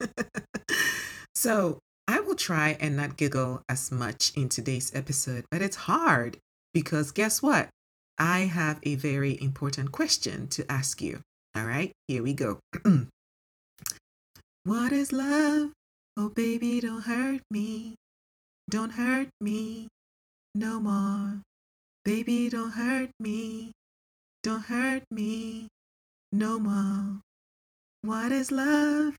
so I will try and not giggle as much in today's episode, but it's hard because guess what? I have a very important question to ask you. All right, here we go. what is love? Oh, baby, don't hurt me. Don't hurt me no more. Baby, don't hurt me. Don't hurt me no more. What is love?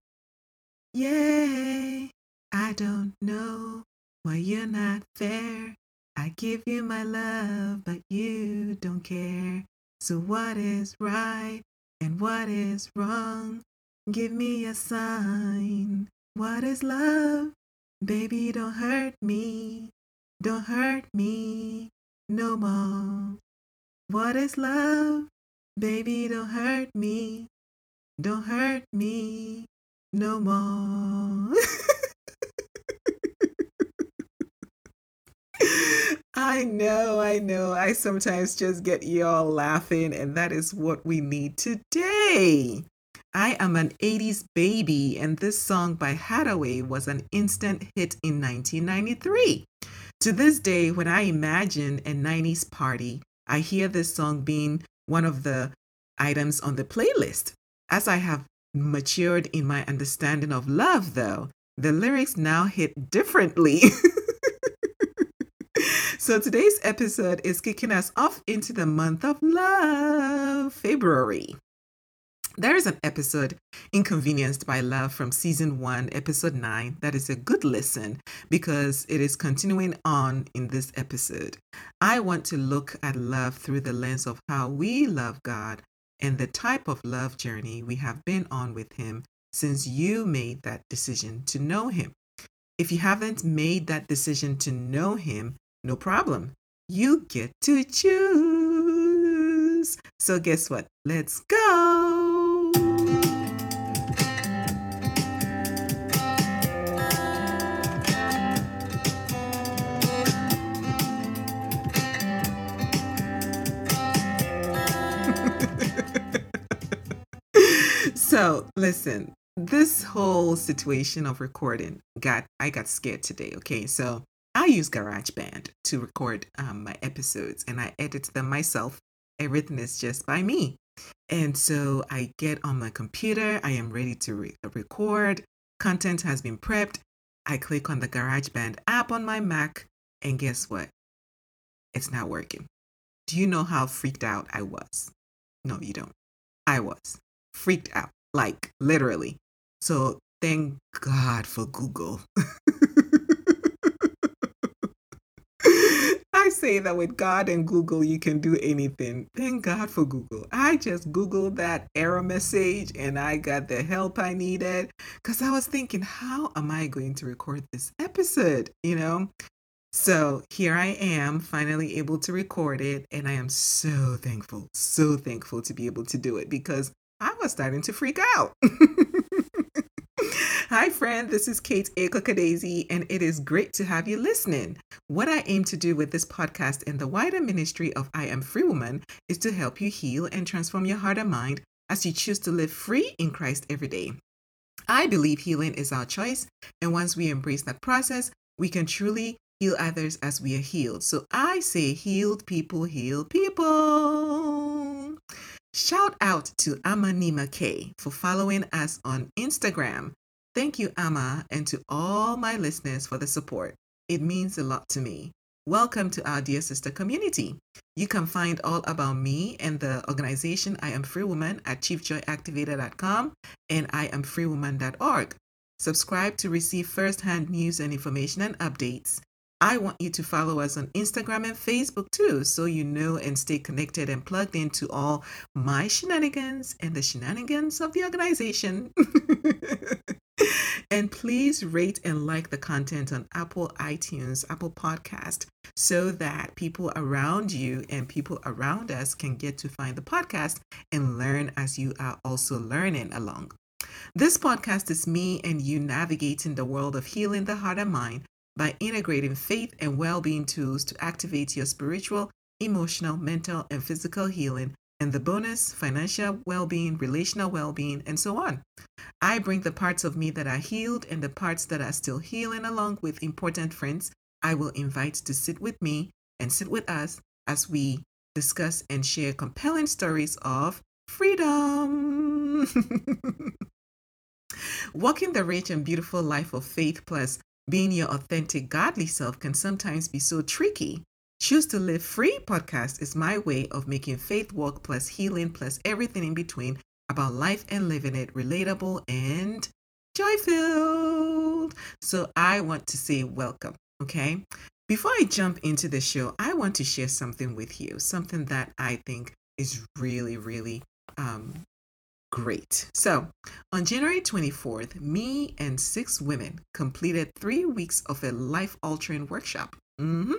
Yay, I don't know why you're not fair. I give you my love, but you don't care. So, what is right and what is wrong? Give me a sign. What is love? Baby, don't hurt me. Don't hurt me no more. What is love? Baby, don't hurt me. Don't hurt me no more. I know, I know. I sometimes just get y'all laughing, and that is what we need today. I am an 80s baby, and this song by Haddaway was an instant hit in 1993. To this day, when I imagine a 90s party, I hear this song being one of the items on the playlist. As I have matured in my understanding of love, though, the lyrics now hit differently. so today's episode is kicking us off into the month of love, February. There is an episode, Inconvenienced by Love, from season one, episode nine, that is a good listen because it is continuing on in this episode. I want to look at love through the lens of how we love God and the type of love journey we have been on with Him since you made that decision to know Him. If you haven't made that decision to know Him, no problem. You get to choose. So, guess what? Let's go. So, listen, this whole situation of recording got I got scared today, okay? So, I use GarageBand to record um, my episodes and I edit them myself. Everything is just by me. And so I get on my computer, I am ready to re- record. Content has been prepped. I click on the GarageBand app on my Mac, and guess what? It's not working. Do you know how freaked out I was? No, you don't. I was freaked out, like literally. So thank God for Google. I say that with God and Google, you can do anything. Thank God for Google. I just Googled that error message and I got the help I needed because I was thinking, how am I going to record this episode? You know? So here I am, finally able to record it. And I am so thankful, so thankful to be able to do it because was starting to freak out. Hi, friend. This is Kate Akokadaisy, and it is great to have you listening. What I aim to do with this podcast and the wider ministry of I Am Free Woman is to help you heal and transform your heart and mind as you choose to live free in Christ every day. I believe healing is our choice, and once we embrace that process, we can truly heal others as we are healed. So I say, healed people heal people. Shout out to Amanima K for following us on Instagram Thank you, Amma, and to all my listeners for the support. It means a lot to me. Welcome to our dear sister community. You can find all about me and the organization I Am Free Woman at chiefjoyactivator.com and iamfreewoman.org. Subscribe to receive first-hand news and information and updates. I want you to follow us on Instagram and Facebook too, so you know and stay connected and plugged into all my shenanigans and the shenanigans of the organization. and please rate and like the content on Apple iTunes, Apple Podcast, so that people around you and people around us can get to find the podcast and learn as you are also learning along. This podcast is me and you navigating the world of healing the heart and mind by integrating faith and well being tools to activate your spiritual, emotional, mental, and physical healing and the bonus financial well being, relational well being, and so on. I bring the parts of me that are healed and the parts that are still healing along with important friends I will invite to sit with me and sit with us as we discuss and share compelling stories of freedom. Walking the rich and beautiful life of faith plus being your authentic godly self can sometimes be so tricky Choose to Live Free podcast is my way of making faith walk plus healing plus everything in between about life and living it relatable and joy filled. So I want to say welcome, okay? Before I jump into the show, I want to share something with you, something that I think is really, really um, great. So, on January 24th, me and six women completed three weeks of a life altering workshop. Mm-hmm.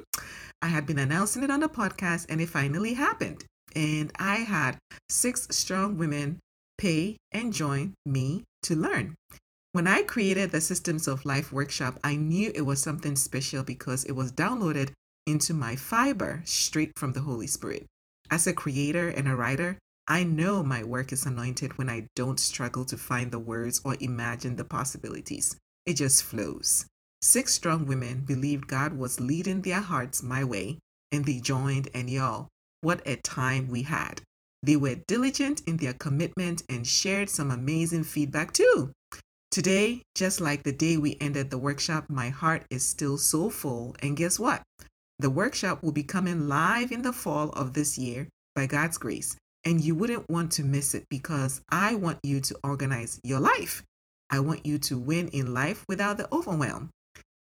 I had been announcing it on the podcast, and it finally happened. And I had six strong women pay and join me to learn. When I created the Systems of Life workshop, I knew it was something special because it was downloaded into my fiber straight from the Holy Spirit. As a creator and a writer, I know my work is anointed when I don't struggle to find the words or imagine the possibilities. It just flows. Six strong women believed God was leading their hearts my way, and they joined, and y'all, what a time we had. They were diligent in their commitment and shared some amazing feedback too. Today, just like the day we ended the workshop, my heart is still so full. And guess what? The workshop will be coming live in the fall of this year by God's grace. And you wouldn't want to miss it because I want you to organize your life. I want you to win in life without the overwhelm.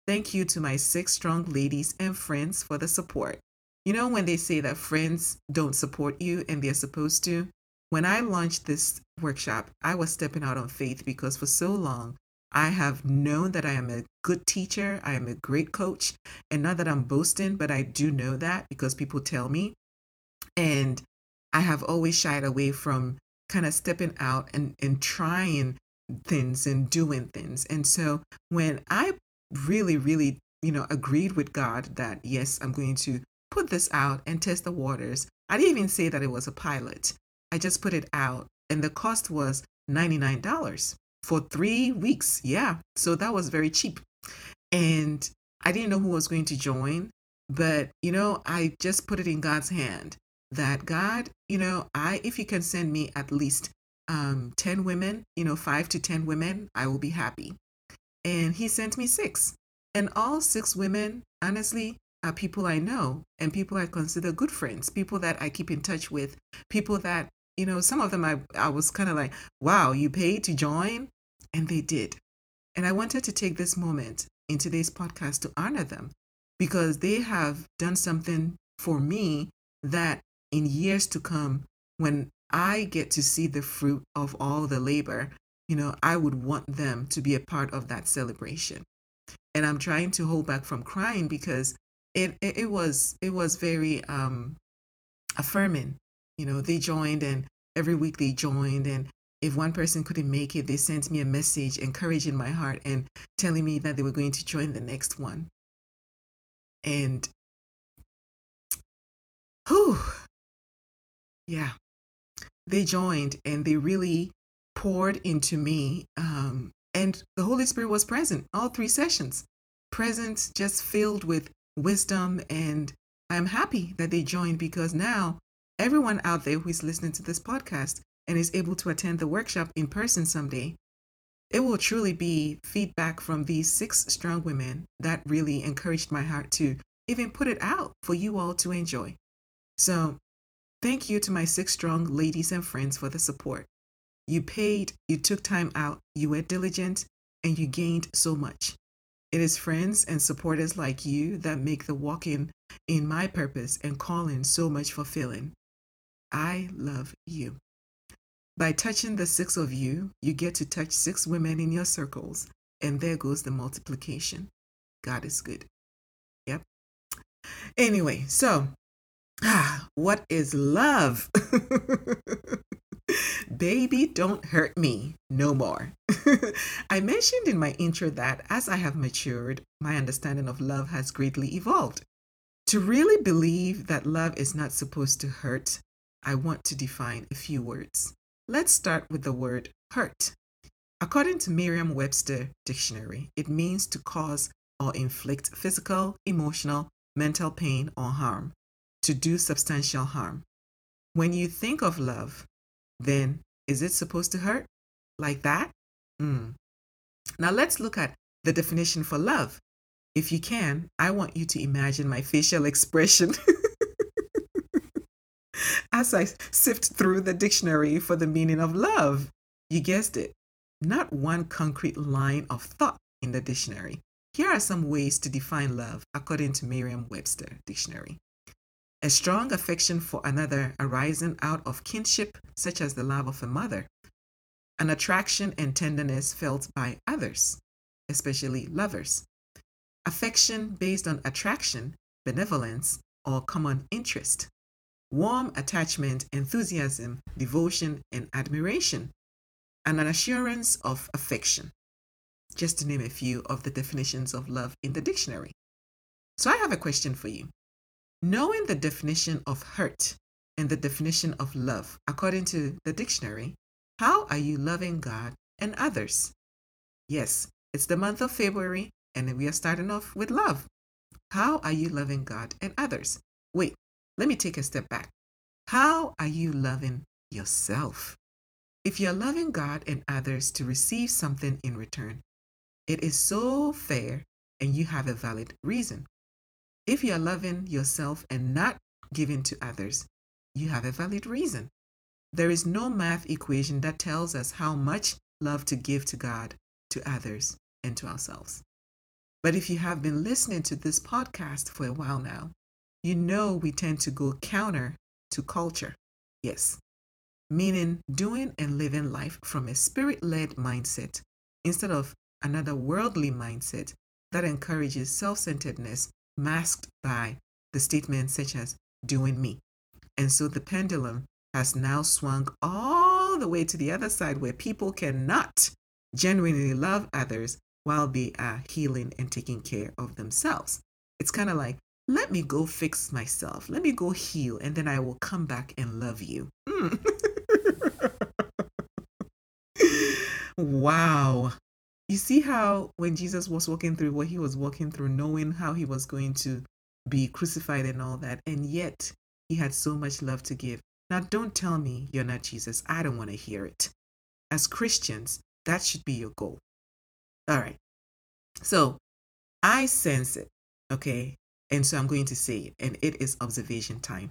Thank you to my six strong ladies and friends for the support. You know, when they say that friends don't support you and they're supposed to? When I launched this workshop, I was stepping out on faith because for so long, I have known that I am a good teacher, I am a great coach, and not that I'm boasting, but I do know that because people tell me. And I have always shied away from kind of stepping out and, and trying things and doing things. And so when I really, really, you know, agreed with God that, yes, I'm going to put this out and test the waters. I didn't even say that it was a pilot. I just put it out, and the cost was $99 for three weeks. Yeah. So that was very cheap. And I didn't know who was going to join, but, you know, I just put it in God's hand that God, you know, I, if you can send me at least um, 10 women, you know, five to 10 women, I will be happy and he sent me six. And all six women, honestly, are people I know and people I consider good friends, people that I keep in touch with, people that, you know, some of them I, I was kind of like, wow, you paid to join? And they did. And I wanted to take this moment in today's podcast to honor them because they have done something for me that in years to come, when I get to see the fruit of all the labor, you know, I would want them to be a part of that celebration. And I'm trying to hold back from crying because it it, it was it was very um affirming. You know, they joined and every week they joined and if one person couldn't make it, they sent me a message encouraging my heart and telling me that they were going to join the next one. And whew, yeah, they joined and they really poured into me. Um, and the Holy Spirit was present all three sessions, present, just filled with wisdom. And I'm happy that they joined because now everyone out there who is listening to this podcast and is able to attend the workshop in person someday, it will truly be feedback from these six strong women that really encouraged my heart to even put it out for you all to enjoy. So, thank you to my six strong ladies and friends for the support. You paid, you took time out, you were diligent, and you gained so much. It is friends and supporters like you that make the walking in my purpose and calling so much fulfilling. I love you. By touching the six of you, you get to touch six women in your circles, and there goes the multiplication. God is good. Yep. Anyway, so ah, what is love? Baby, don't hurt me no more. I mentioned in my intro that as I have matured, my understanding of love has greatly evolved. To really believe that love is not supposed to hurt I want to define a few words. Let's start with the word hurt. According to Merriam Webster Dictionary, it means to cause or inflict physical, emotional, mental pain or harm, to do substantial harm. When you think of love, then is it supposed to hurt? Like that? Mm. Now let's look at the definition for love. If you can, I want you to imagine my facial expression as I sift through the dictionary for the meaning of love. You guessed it, not one concrete line of thought in the dictionary. Here are some ways to define love according to Merriam Webster Dictionary. A strong affection for another arising out of kinship, such as the love of a mother. An attraction and tenderness felt by others, especially lovers. Affection based on attraction, benevolence, or common interest. Warm attachment, enthusiasm, devotion, and admiration. And an assurance of affection. Just to name a few of the definitions of love in the dictionary. So I have a question for you. Knowing the definition of hurt and the definition of love, according to the dictionary, how are you loving God and others? Yes, it's the month of February and we are starting off with love. How are you loving God and others? Wait, let me take a step back. How are you loving yourself? If you're loving God and others to receive something in return, it is so fair and you have a valid reason. If you are loving yourself and not giving to others, you have a valid reason. There is no math equation that tells us how much love to give to God, to others, and to ourselves. But if you have been listening to this podcast for a while now, you know we tend to go counter to culture. Yes, meaning doing and living life from a spirit led mindset instead of another worldly mindset that encourages self centeredness masked by the statements such as doing me. And so the pendulum has now swung all the way to the other side where people cannot genuinely love others while they are healing and taking care of themselves. It's kind of like, let me go fix myself. Let me go heal, and then I will come back and love you. Mm. wow. You see how when Jesus was walking through what he was walking through, knowing how he was going to be crucified and all that, and yet he had so much love to give. Now, don't tell me you're not Jesus. I don't want to hear it. As Christians, that should be your goal. All right. So I sense it, okay? And so I'm going to say it, and it is observation time.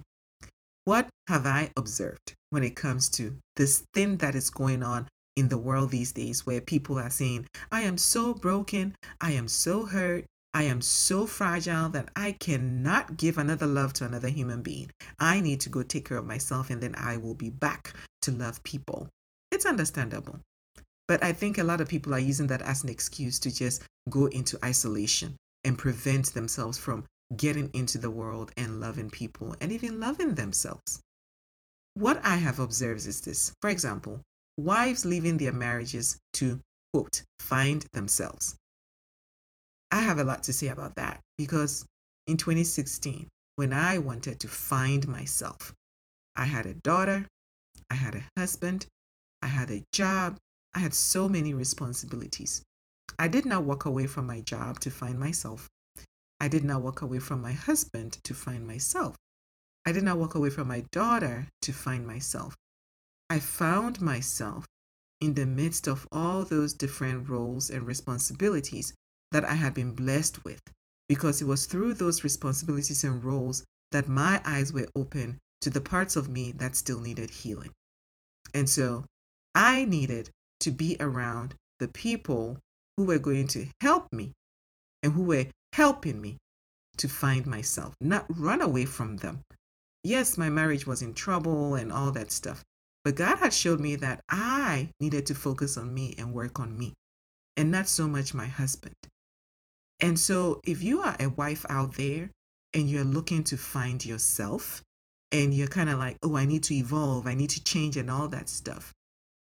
What have I observed when it comes to this thing that is going on in the world these days where people are saying, I am so broken, I am so hurt, I am so fragile that I cannot give another love to another human being. I need to go take care of myself and then I will be back to love people. It's understandable. But I think a lot of people are using that as an excuse to just go into isolation and prevent themselves from getting into the world and loving people and even loving themselves. What I have observed is this. For example, wives leaving their marriages to, quote, find themselves. I have a lot to say about that because in 2016, when I wanted to find myself, I had a daughter, I had a husband, I had a job, I had so many responsibilities. I did not walk away from my job to find myself. I did not walk away from my husband to find myself. I did not walk away from my daughter to find myself. I found myself in the midst of all those different roles and responsibilities that I had been blessed with, because it was through those responsibilities and roles that my eyes were open to the parts of me that still needed healing. And so I needed to be around the people who were going to help me and who were helping me to find myself, not run away from them. Yes, my marriage was in trouble and all that stuff, but God had showed me that I needed to focus on me and work on me, and not so much my husband. And so, if you are a wife out there and you're looking to find yourself, and you're kind of like, oh, I need to evolve, I need to change, and all that stuff,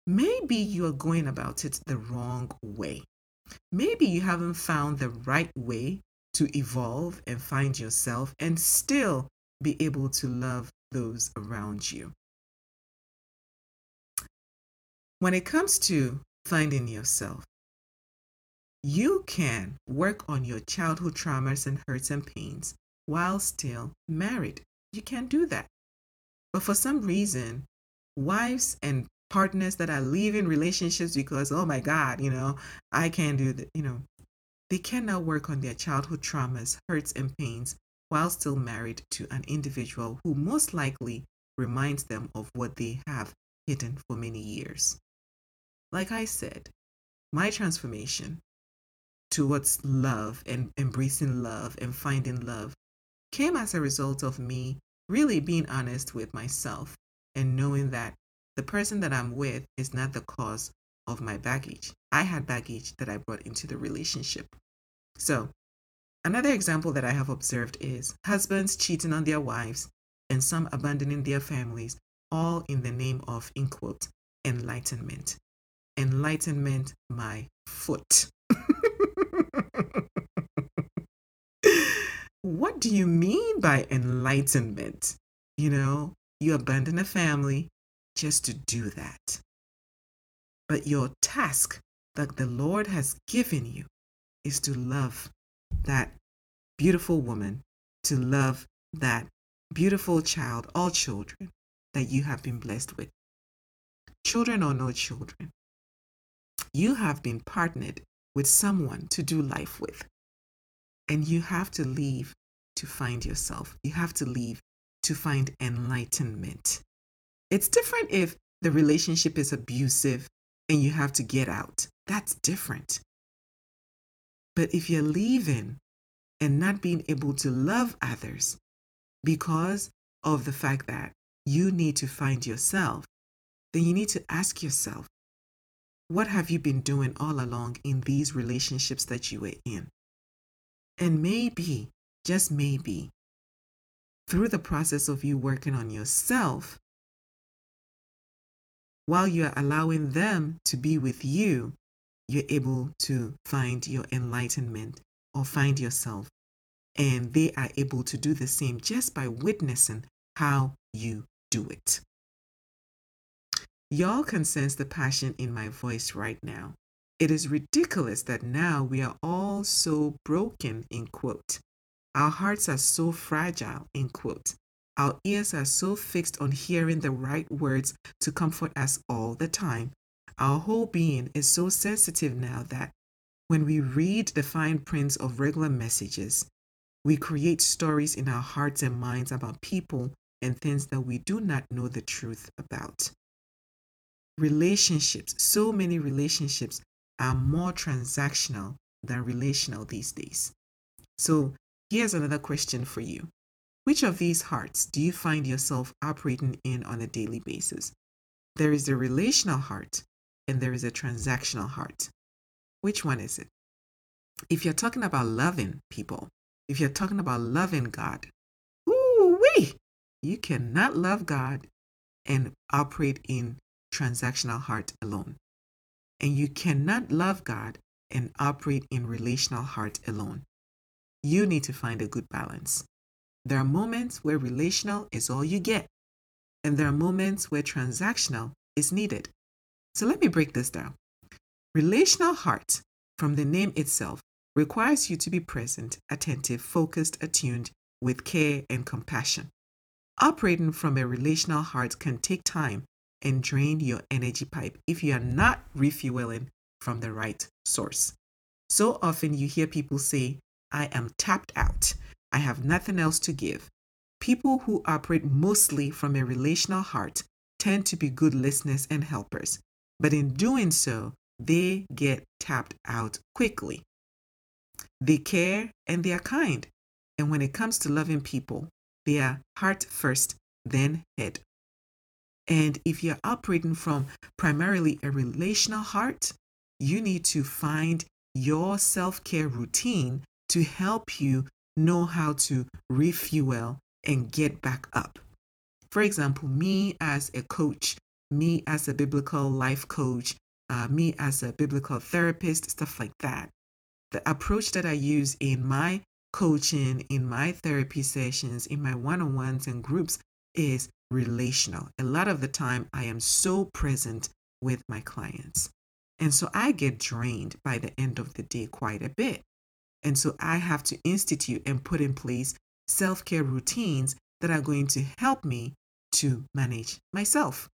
maybe you are going about it the wrong way. Maybe you haven't found the right way to evolve and find yourself and still be able to love those around you. When it comes to finding yourself, you can work on your childhood traumas and hurts and pains while still married. You can do that. But for some reason, wives and partners that are leaving relationships because, oh my God, you know, I can't do that, you know, they cannot work on their childhood traumas, hurts, and pains while still married to an individual who most likely reminds them of what they have hidden for many years. Like I said, my transformation towards love and embracing love and finding love came as a result of me really being honest with myself and knowing that the person that I'm with is not the cause of my baggage. I had baggage that I brought into the relationship. So, another example that I have observed is husbands cheating on their wives and some abandoning their families, all in the name of, in quote, enlightenment. Enlightenment, my foot. what do you mean by enlightenment? You know, you abandon a family just to do that. But your task that the Lord has given you is to love that beautiful woman, to love that beautiful child, all children that you have been blessed with. Children or no children, you have been partnered with someone to do life with. And you have to leave to find yourself. You have to leave to find enlightenment. It's different if the relationship is abusive and you have to get out. That's different. But if you're leaving and not being able to love others because of the fact that you need to find yourself, then you need to ask yourself, what have you been doing all along in these relationships that you were in? And maybe, just maybe, through the process of you working on yourself, while you're allowing them to be with you, you're able to find your enlightenment or find yourself. And they are able to do the same just by witnessing how you do it. Y'all can sense the passion in my voice right now. It is ridiculous that now we are all so broken, in quote. Our hearts are so fragile, in quote. Our ears are so fixed on hearing the right words to comfort us all the time. Our whole being is so sensitive now that when we read the fine prints of regular messages, we create stories in our hearts and minds about people and things that we do not know the truth about. Relationships, so many relationships are more transactional than relational these days. So, here's another question for you which of these hearts do you find yourself operating in on a daily basis? There is a relational heart and there is a transactional heart. Which one is it? If you're talking about loving people, if you're talking about loving God, ooh wee, you cannot love God and operate in transactional heart alone. And you cannot love God and operate in relational heart alone. You need to find a good balance. There are moments where relational is all you get, and there are moments where transactional is needed. So let me break this down. Relational heart, from the name itself, requires you to be present, attentive, focused, attuned, with care and compassion. Operating from a relational heart can take time and drain your energy pipe if you are not refueling from the right source. So often you hear people say, I am tapped out. I have nothing else to give. People who operate mostly from a relational heart tend to be good listeners and helpers, but in doing so, they get tapped out quickly. They care and they are kind. And when it comes to loving people, they are heart first, then head. And if you're operating from primarily a relational heart, you need to find your self care routine to help you know how to refuel and get back up. For example, me as a coach, me as a biblical life coach, uh, me as a biblical therapist, stuff like that. The approach that I use in my coaching, in my therapy sessions, in my one on ones and groups is relational. A lot of the time, I am so present with my clients. And so I get drained by the end of the day quite a bit. And so I have to institute and put in place self care routines that are going to help me to manage myself.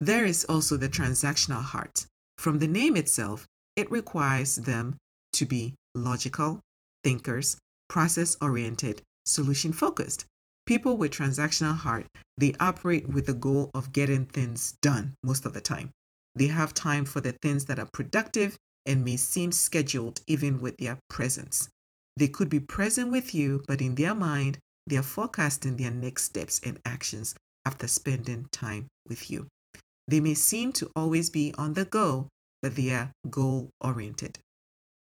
There is also the transactional heart. From the name itself, it requires them to be logical, thinkers, process oriented, solution focused. People with transactional heart, they operate with the goal of getting things done most of the time. They have time for the things that are productive and may seem scheduled even with their presence. They could be present with you, but in their mind, they are forecasting their next steps and actions after spending time with you. They may seem to always be on the go, but they are goal oriented.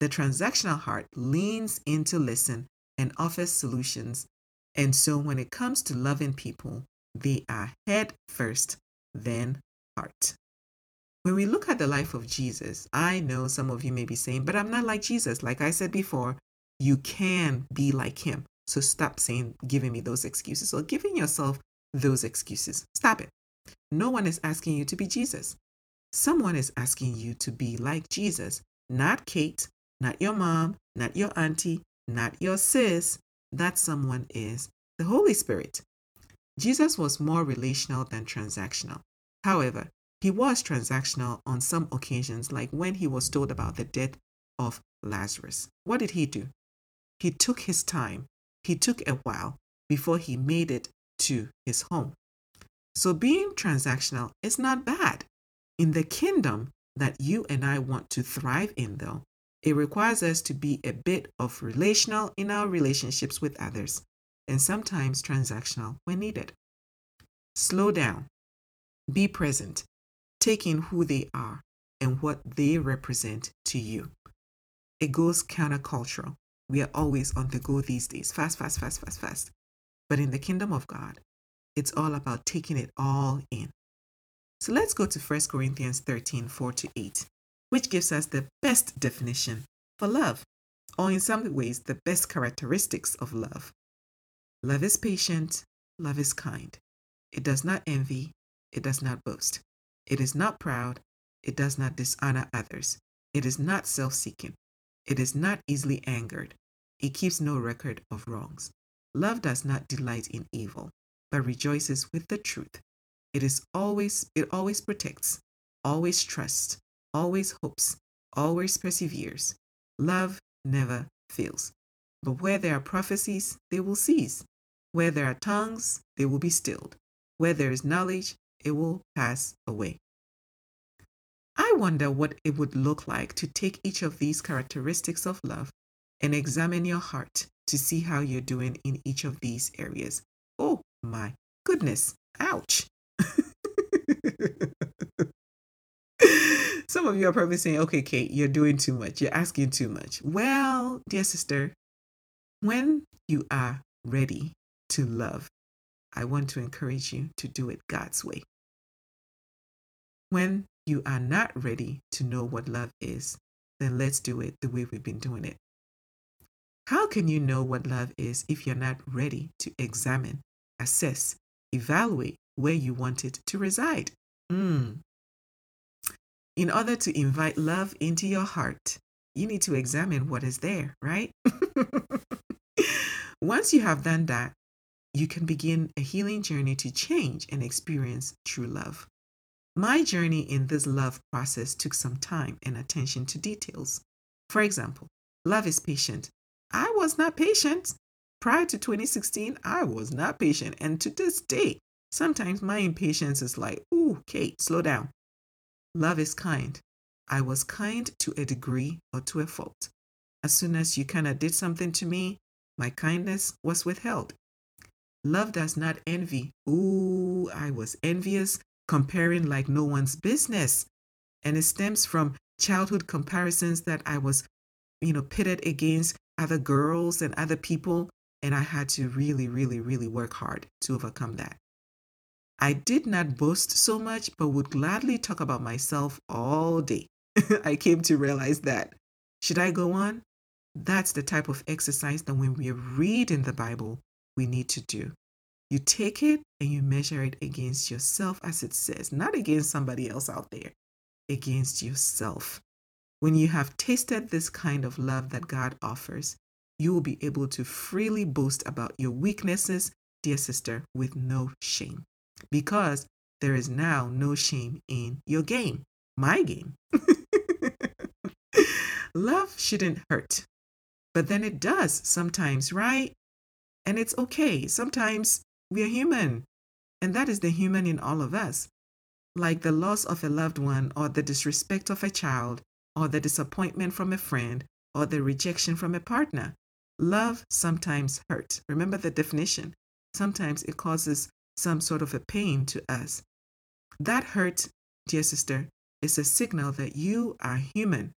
The transactional heart leans in to listen and offers solutions. And so when it comes to loving people, they are head first, then heart. When we look at the life of Jesus, I know some of you may be saying, but I'm not like Jesus. Like I said before, you can be like him. So stop saying, giving me those excuses or giving yourself those excuses. Stop it. No one is asking you to be Jesus. Someone is asking you to be like Jesus, not Kate, not your mom, not your auntie, not your sis. That someone is the Holy Spirit. Jesus was more relational than transactional. However, he was transactional on some occasions, like when he was told about the death of Lazarus. What did he do? He took his time, he took a while before he made it to his home. So being transactional is not bad. In the kingdom that you and I want to thrive in, though, it requires us to be a bit of relational in our relationships with others and sometimes transactional when needed. Slow down, be present, take in who they are and what they represent to you. It goes countercultural. We are always on the go these days fast, fast, fast, fast, fast. But in the kingdom of God, it's all about taking it all in. So let's go to 1 Corinthians 13 4 to 8, which gives us the best definition for love, or in some ways, the best characteristics of love. Love is patient, love is kind. It does not envy, it does not boast. It is not proud, it does not dishonor others. It is not self seeking. It is not easily angered. It keeps no record of wrongs. Love does not delight in evil, but rejoices with the truth. It is always it always protects, always trusts, always hopes, always perseveres. Love never fails. But where there are prophecies, they will cease. Where there are tongues, they will be stilled. Where there is knowledge, it will pass away. I wonder what it would look like to take each of these characteristics of love and examine your heart to see how you're doing in each of these areas. Oh my goodness. Ouch. Some of you are probably saying, okay, Kate, you're doing too much. You're asking too much. Well, dear sister, when you are ready to love, I want to encourage you to do it God's way. When you are not ready to know what love is, then let's do it the way we've been doing it. How can you know what love is if you're not ready to examine, assess, evaluate where you want it to reside? Mm. In order to invite love into your heart, you need to examine what is there, right? Once you have done that, you can begin a healing journey to change and experience true love. My journey in this love process took some time and attention to details. For example, love is patient. I was not patient. Prior to 2016, I was not patient. And to this day, sometimes my impatience is like, ooh, Kate, slow down. Love is kind. I was kind to a degree or to a fault. As soon as you kind of did something to me, my kindness was withheld. Love does not envy. Ooh, I was envious comparing like no one's business. And it stems from childhood comparisons that I was, you know, pitted against other girls and other people. And I had to really, really, really work hard to overcome that. I did not boast so much, but would gladly talk about myself all day. I came to realize that. Should I go on? That's the type of exercise that when we read in the Bible, we need to do. You take it and you measure it against yourself, as it says, not against somebody else out there, against yourself. When you have tasted this kind of love that God offers, you will be able to freely boast about your weaknesses, dear sister, with no shame. Because there is now no shame in your game, my game. love shouldn't hurt, but then it does sometimes, right? And it's okay. Sometimes we are human, and that is the human in all of us. Like the loss of a loved one, or the disrespect of a child, or the disappointment from a friend, or the rejection from a partner. Love sometimes hurts. Remember the definition. Sometimes it causes some sort of a pain to us. That hurt, dear sister, is a signal that you are human.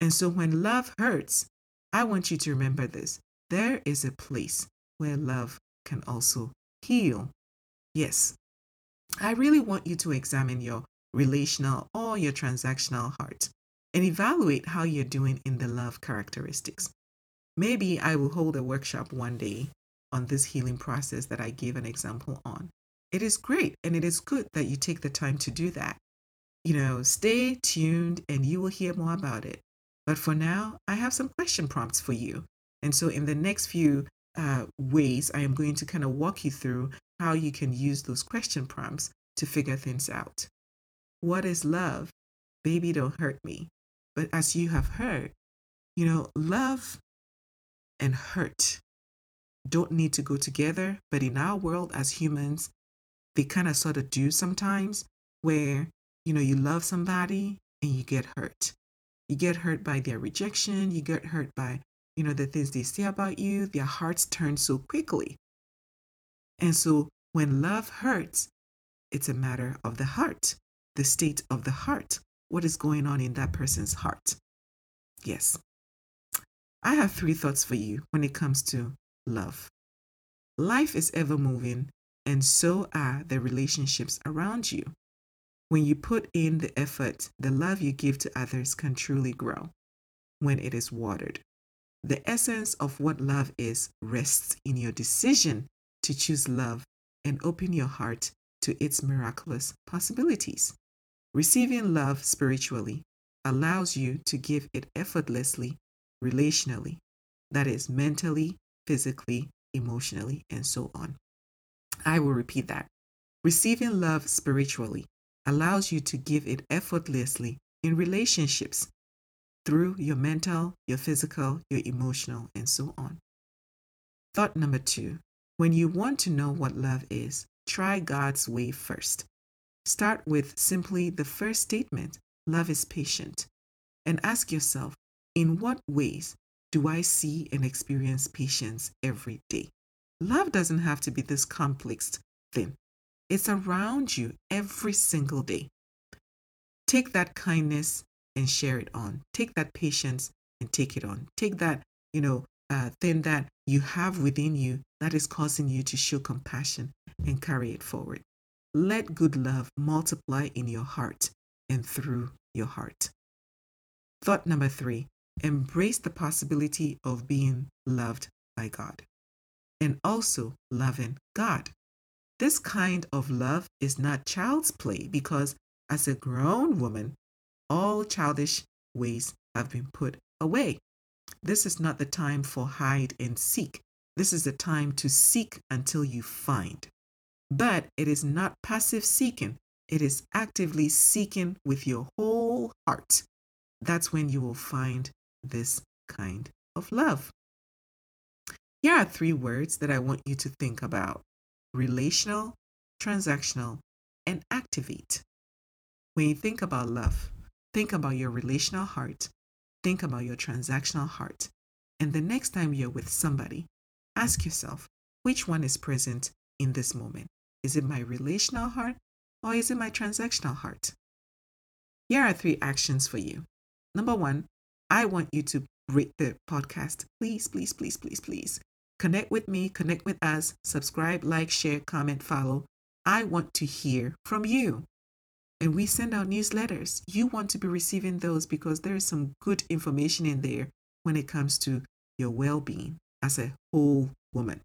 And so when love hurts, I want you to remember this. There is a place where love can also heal. Yes, I really want you to examine your relational or your transactional heart and evaluate how you're doing in the love characteristics. Maybe I will hold a workshop one day on this healing process that I gave an example on. It is great and it is good that you take the time to do that. You know, stay tuned and you will hear more about it. But for now, I have some question prompts for you. And so, in the next few uh, ways, I am going to kind of walk you through how you can use those question prompts to figure things out. What is love? Baby, don't hurt me. But as you have heard, you know, love and hurt don't need to go together. But in our world as humans, they kind of sort of do sometimes where, you know, you love somebody and you get hurt. You get hurt by their rejection, you get hurt by, you know, the things they say about you. Their hearts turn so quickly. And so when love hurts, it's a matter of the heart, the state of the heart, what is going on in that person's heart. Yes. I have three thoughts for you when it comes to love. Life is ever moving, and so are the relationships around you. When you put in the effort, the love you give to others can truly grow when it is watered. The essence of what love is rests in your decision to choose love and open your heart to its miraculous possibilities. Receiving love spiritually allows you to give it effortlessly, relationally, that is, mentally, physically, emotionally, and so on. I will repeat that. Receiving love spiritually allows you to give it effortlessly in relationships through your mental, your physical, your emotional, and so on. Thought number two when you want to know what love is, try God's way first. Start with simply the first statement love is patient. And ask yourself, in what ways do I see and experience patience every day? Love doesn't have to be this complex thing, it's around you every single day. Take that kindness and share it on. Take that patience and take it on. Take that, you know, uh, thing that you have within you that is causing you to show compassion and carry it forward. Let good love multiply in your heart and through your heart. Thought number three embrace the possibility of being loved by God and also loving God. This kind of love is not child's play because, as a grown woman, all childish ways have been put away. This is not the time for hide and seek. This is the time to seek until you find. But it is not passive seeking, it is actively seeking with your whole heart. That's when you will find this kind of love. Here are three words that I want you to think about relational, transactional, and activate. When you think about love, think about your relational heart, think about your transactional heart. And the next time you're with somebody, ask yourself which one is present in this moment? Is it my relational heart or is it my transactional heart? Here are three actions for you. Number one, I want you to rate the podcast. Please, please, please, please, please. Connect with me, connect with us, subscribe, like, share, comment, follow. I want to hear from you. And we send out newsletters. You want to be receiving those because there is some good information in there when it comes to your well being as a whole woman.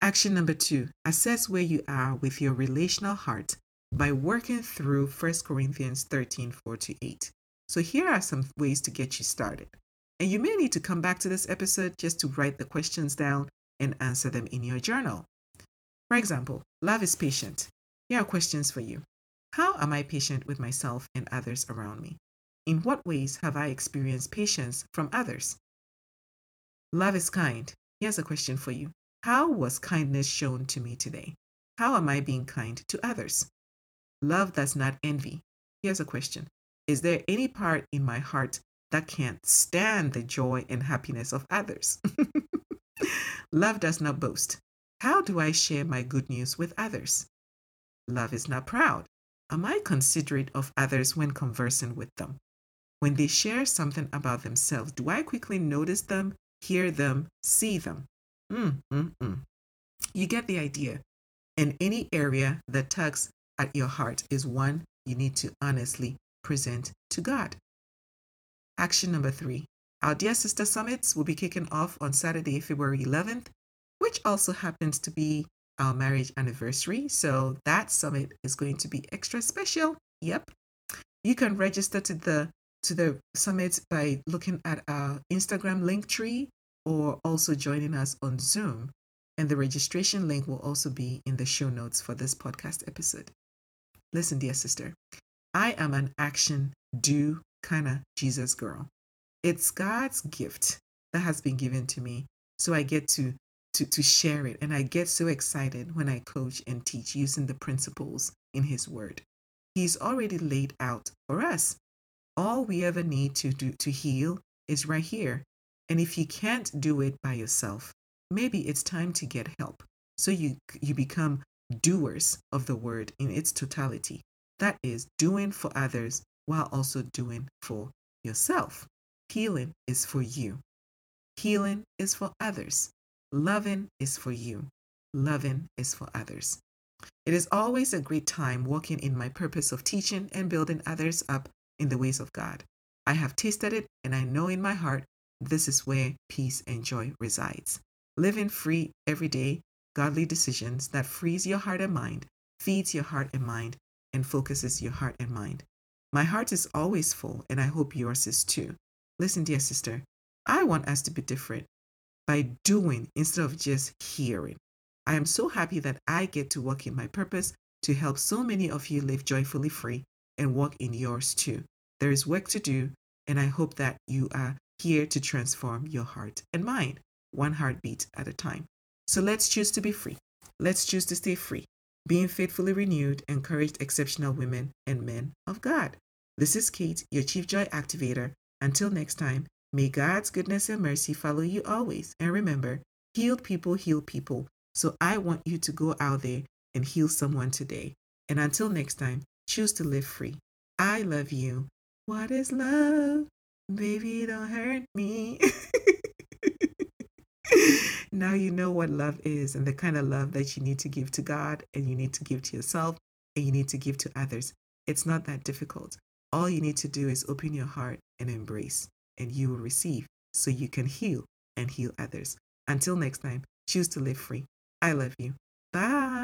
Action number two assess where you are with your relational heart by working through 1 Corinthians 13 4 to 8. So, here are some ways to get you started. And you may need to come back to this episode just to write the questions down and answer them in your journal. For example, love is patient. Here are questions for you How am I patient with myself and others around me? In what ways have I experienced patience from others? Love is kind. Here's a question for you How was kindness shown to me today? How am I being kind to others? Love does not envy. Here's a question Is there any part in my heart that can't stand the joy and happiness of others? Love does not boast. How do I share my good news with others? Love is not proud. Am I considerate of others when conversing with them? When they share something about themselves, do I quickly notice them, hear them, see them? Mm, mm, mm. You get the idea. And any area that tugs at your heart is one you need to honestly present to God. Action number three our Dear Sister Summits will be kicking off on Saturday, February 11th, which also happens to be our marriage anniversary. So that summit is going to be extra special. Yep. You can register to the to the summit by looking at our Instagram Linktree or also joining us on Zoom. And the registration link will also be in the show notes for this podcast episode. Listen, dear sister, I am an action, do kind of Jesus girl. It's God's gift that has been given to me. So I get to, to, to share it. And I get so excited when I coach and teach using the principles in His Word. He's already laid out for us. All we ever need to do to heal is right here. And if you can't do it by yourself, maybe it's time to get help. So you you become doers of the word in its totality. That is doing for others while also doing for yourself. Healing is for you. Healing is for others. Loving is for you. Loving is for others. It is always a great time walking in my purpose of teaching and building others up in the ways of God. I have tasted it and I know in my heart this is where peace and joy resides. Living free every day, godly decisions that frees your heart and mind, feeds your heart and mind, and focuses your heart and mind. My heart is always full, and I hope yours is too. Listen, dear sister, I want us to be different by doing instead of just hearing. I am so happy that I get to work in my purpose to help so many of you live joyfully free and walk in yours too. There is work to do, and I hope that you are here to transform your heart and mind, one heartbeat at a time. So let's choose to be free. Let's choose to stay free, being faithfully renewed, encouraged, exceptional women and men of God. This is Kate, your Chief Joy Activator, until next time, may God's goodness and mercy follow you always. And remember, healed people heal people. So I want you to go out there and heal someone today. And until next time, choose to live free. I love you. What is love? Baby, don't hurt me. now you know what love is and the kind of love that you need to give to God and you need to give to yourself and you need to give to others. It's not that difficult. All you need to do is open your heart and embrace, and you will receive so you can heal and heal others. Until next time, choose to live free. I love you. Bye.